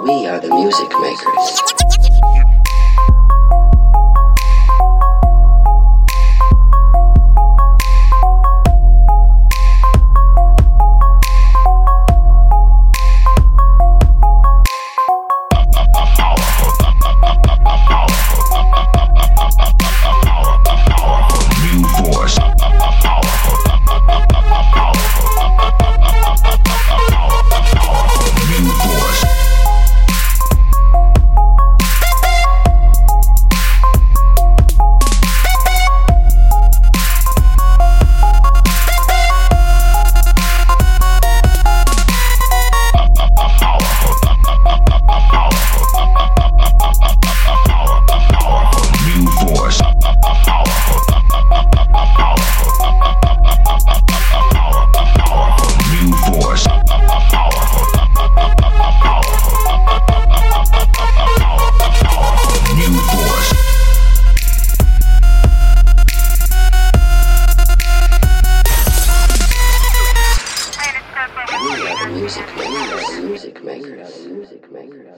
We are the music makers. Music makers. Music makers. Music makers.